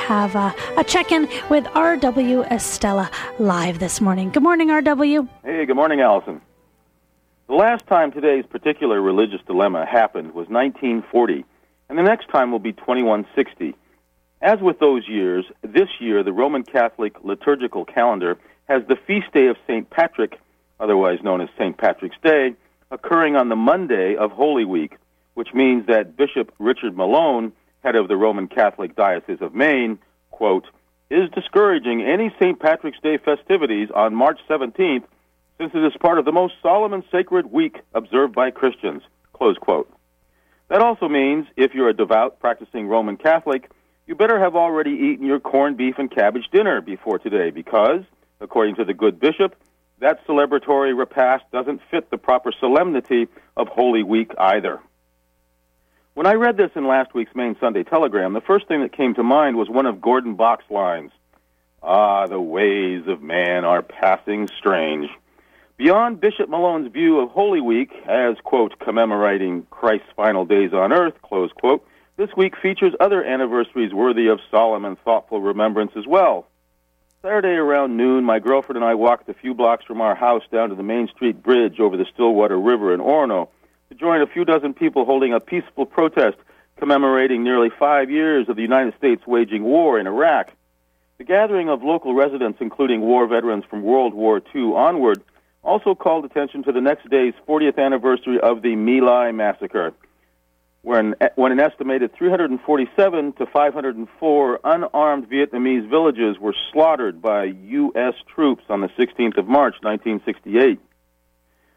have uh, a check in with R.W. Estela live this morning. Good morning, R.W. Hey, good morning, Allison. The last time today's particular religious dilemma happened was 1940, and the next time will be 2160. As with those years, this year the Roman Catholic liturgical calendar has the feast day of St. Patrick, otherwise known as St. Patrick's Day, occurring on the Monday of Holy Week, which means that Bishop Richard Malone, head of the Roman Catholic Diocese of Maine, quote, is discouraging any St. Patrick's Day festivities on March 17th since it is part of the most solemn and sacred week observed by Christians, close quote. That also means if you're a devout practicing Roman Catholic, you better have already eaten your corned beef and cabbage dinner before today because, according to the good bishop, that celebratory repast doesn't fit the proper solemnity of Holy Week either. When I read this in last week's Maine Sunday Telegram, the first thing that came to mind was one of Gordon Bok's lines Ah, the ways of man are passing strange. Beyond Bishop Malone's view of Holy Week as, quote, commemorating Christ's final days on earth, close quote, this week features other anniversaries worthy of solemn and thoughtful remembrance as well. Saturday around noon, my girlfriend and I walked a few blocks from our house down to the Main Street Bridge over the Stillwater River in Orono to join a few dozen people holding a peaceful protest commemorating nearly five years of the United States waging war in Iraq. The gathering of local residents, including war veterans from World War II onward, also called attention to the next day's 40th anniversary of the My Lai massacre, when, when an estimated 347 to 504 unarmed Vietnamese villages were slaughtered by U.S. troops on the 16th of March, 1968.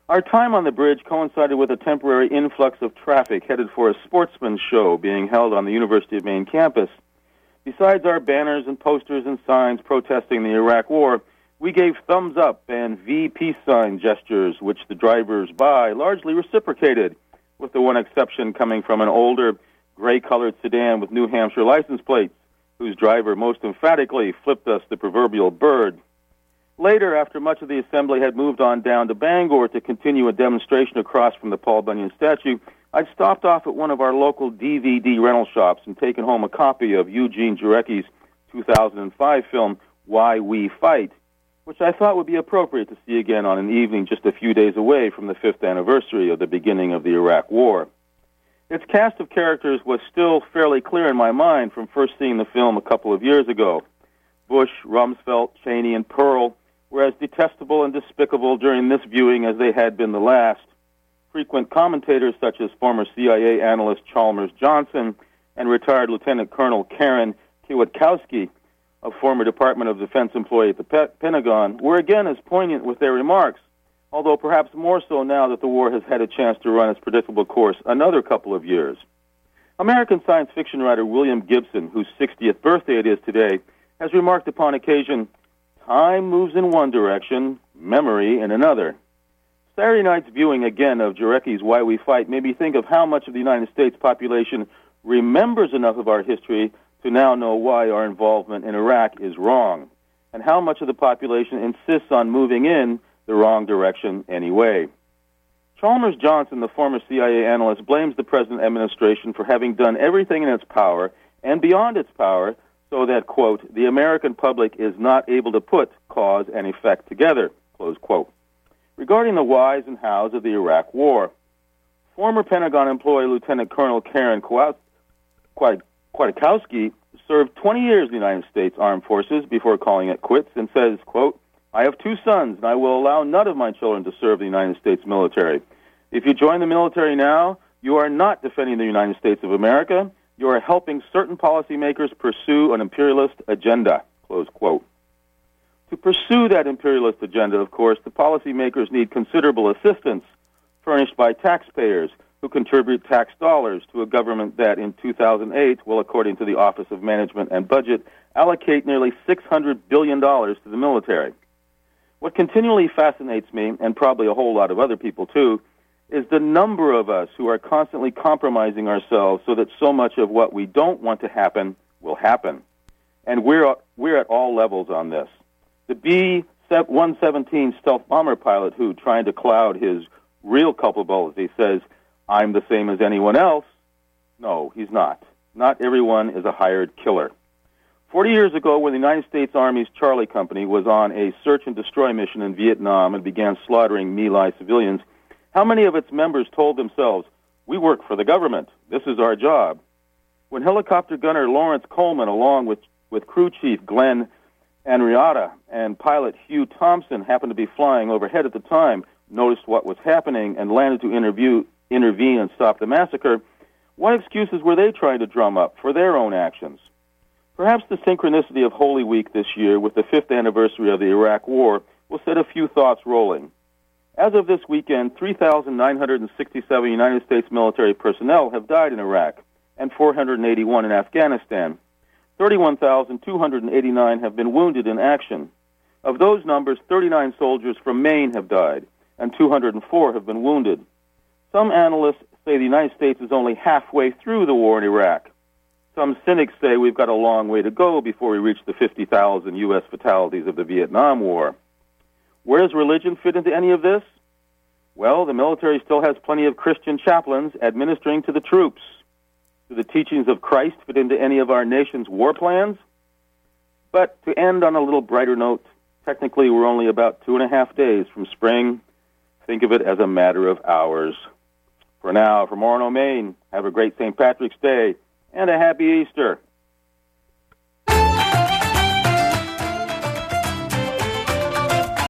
Our time on the bridge coincided with a temporary influx of traffic headed for a sportsman's show being held on the University of Maine campus. Besides our banners and posters and signs protesting the Iraq War, we gave thumbs up and V peace sign gestures, which the drivers by largely reciprocated, with the one exception coming from an older, gray colored sedan with New Hampshire license plates, whose driver most emphatically flipped us the proverbial bird. Later, after much of the assembly had moved on down to Bangor to continue a demonstration across from the Paul Bunyan statue, I'd stopped off at one of our local DVD rental shops and taken home a copy of Eugene Jarecki's 2005 film, Why We Fight, which I thought would be appropriate to see again on an evening just a few days away from the fifth anniversary of the beginning of the Iraq War. Its cast of characters was still fairly clear in my mind from first seeing the film a couple of years ago. Bush, Rumsfeld, Cheney, and Perle were as detestable and despicable during this viewing as they had been the last. Frequent commentators such as former CIA analyst Chalmers Johnson and retired Lieutenant Colonel Karen Kwiatkowski, a former Department of Defense employee at the Pe- Pentagon, were again as poignant with their remarks, although perhaps more so now that the war has had a chance to run its predictable course another couple of years. American science fiction writer William Gibson, whose 60th birthday it is today, has remarked upon occasion Time moves in one direction, memory in another. Saturday night's viewing again of Jarecki's Why We Fight made me think of how much of the United States population remembers enough of our history to now know why our involvement in Iraq is wrong, and how much of the population insists on moving in the wrong direction anyway. Chalmers Johnson, the former CIA analyst, blames the present administration for having done everything in its power and beyond its power so that, quote, the American public is not able to put cause and effect together, close quote. Regarding the whys and hows of the Iraq War, former Pentagon employee Lieutenant Colonel Karen Kwiatkowski served 20 years in the United States Armed Forces before calling it quits and says, quote, I have two sons, and I will allow none of my children to serve the United States military. If you join the military now, you are not defending the United States of America you are helping certain policymakers pursue an imperialist agenda. Close quote. To pursue that imperialist agenda, of course, the policymakers need considerable assistance furnished by taxpayers who contribute tax dollars to a government that in 2008 will, according to the Office of Management and Budget, allocate nearly $600 billion to the military. What continually fascinates me, and probably a whole lot of other people too, is the number of us who are constantly compromising ourselves so that so much of what we don't want to happen will happen. And we're, we're at all levels on this. The B 117 stealth bomber pilot who, trying to cloud his real culpability, says, I'm the same as anyone else. No, he's not. Not everyone is a hired killer. 40 years ago, when the United States Army's Charlie Company was on a search and destroy mission in Vietnam and began slaughtering My Lai civilians, how many of its members told themselves, We work for the government. This is our job? When helicopter gunner Lawrence Coleman, along with, with crew chief Glenn Andreotti and pilot Hugh Thompson, happened to be flying overhead at the time, noticed what was happening, and landed to interview, intervene and stop the massacre, what excuses were they trying to drum up for their own actions? Perhaps the synchronicity of Holy Week this year with the fifth anniversary of the Iraq War will set a few thoughts rolling. As of this weekend, 3,967 United States military personnel have died in Iraq and 481 in Afghanistan. 31,289 have been wounded in action. Of those numbers, 39 soldiers from Maine have died, and 204 have been wounded. Some analysts say the United States is only halfway through the war in Iraq. Some cynics say we've got a long way to go before we reach the 50,000 U.S. fatalities of the Vietnam War. Where does religion fit into any of this? Well, the military still has plenty of Christian chaplains administering to the troops. Do the teachings of Christ fit into any of our nation's war plans? But to end on a little brighter note, technically we're only about two and a half days from spring. Think of it as a matter of hours. For now, from Orono, Maine, have a great St. Patrick's Day and a happy Easter.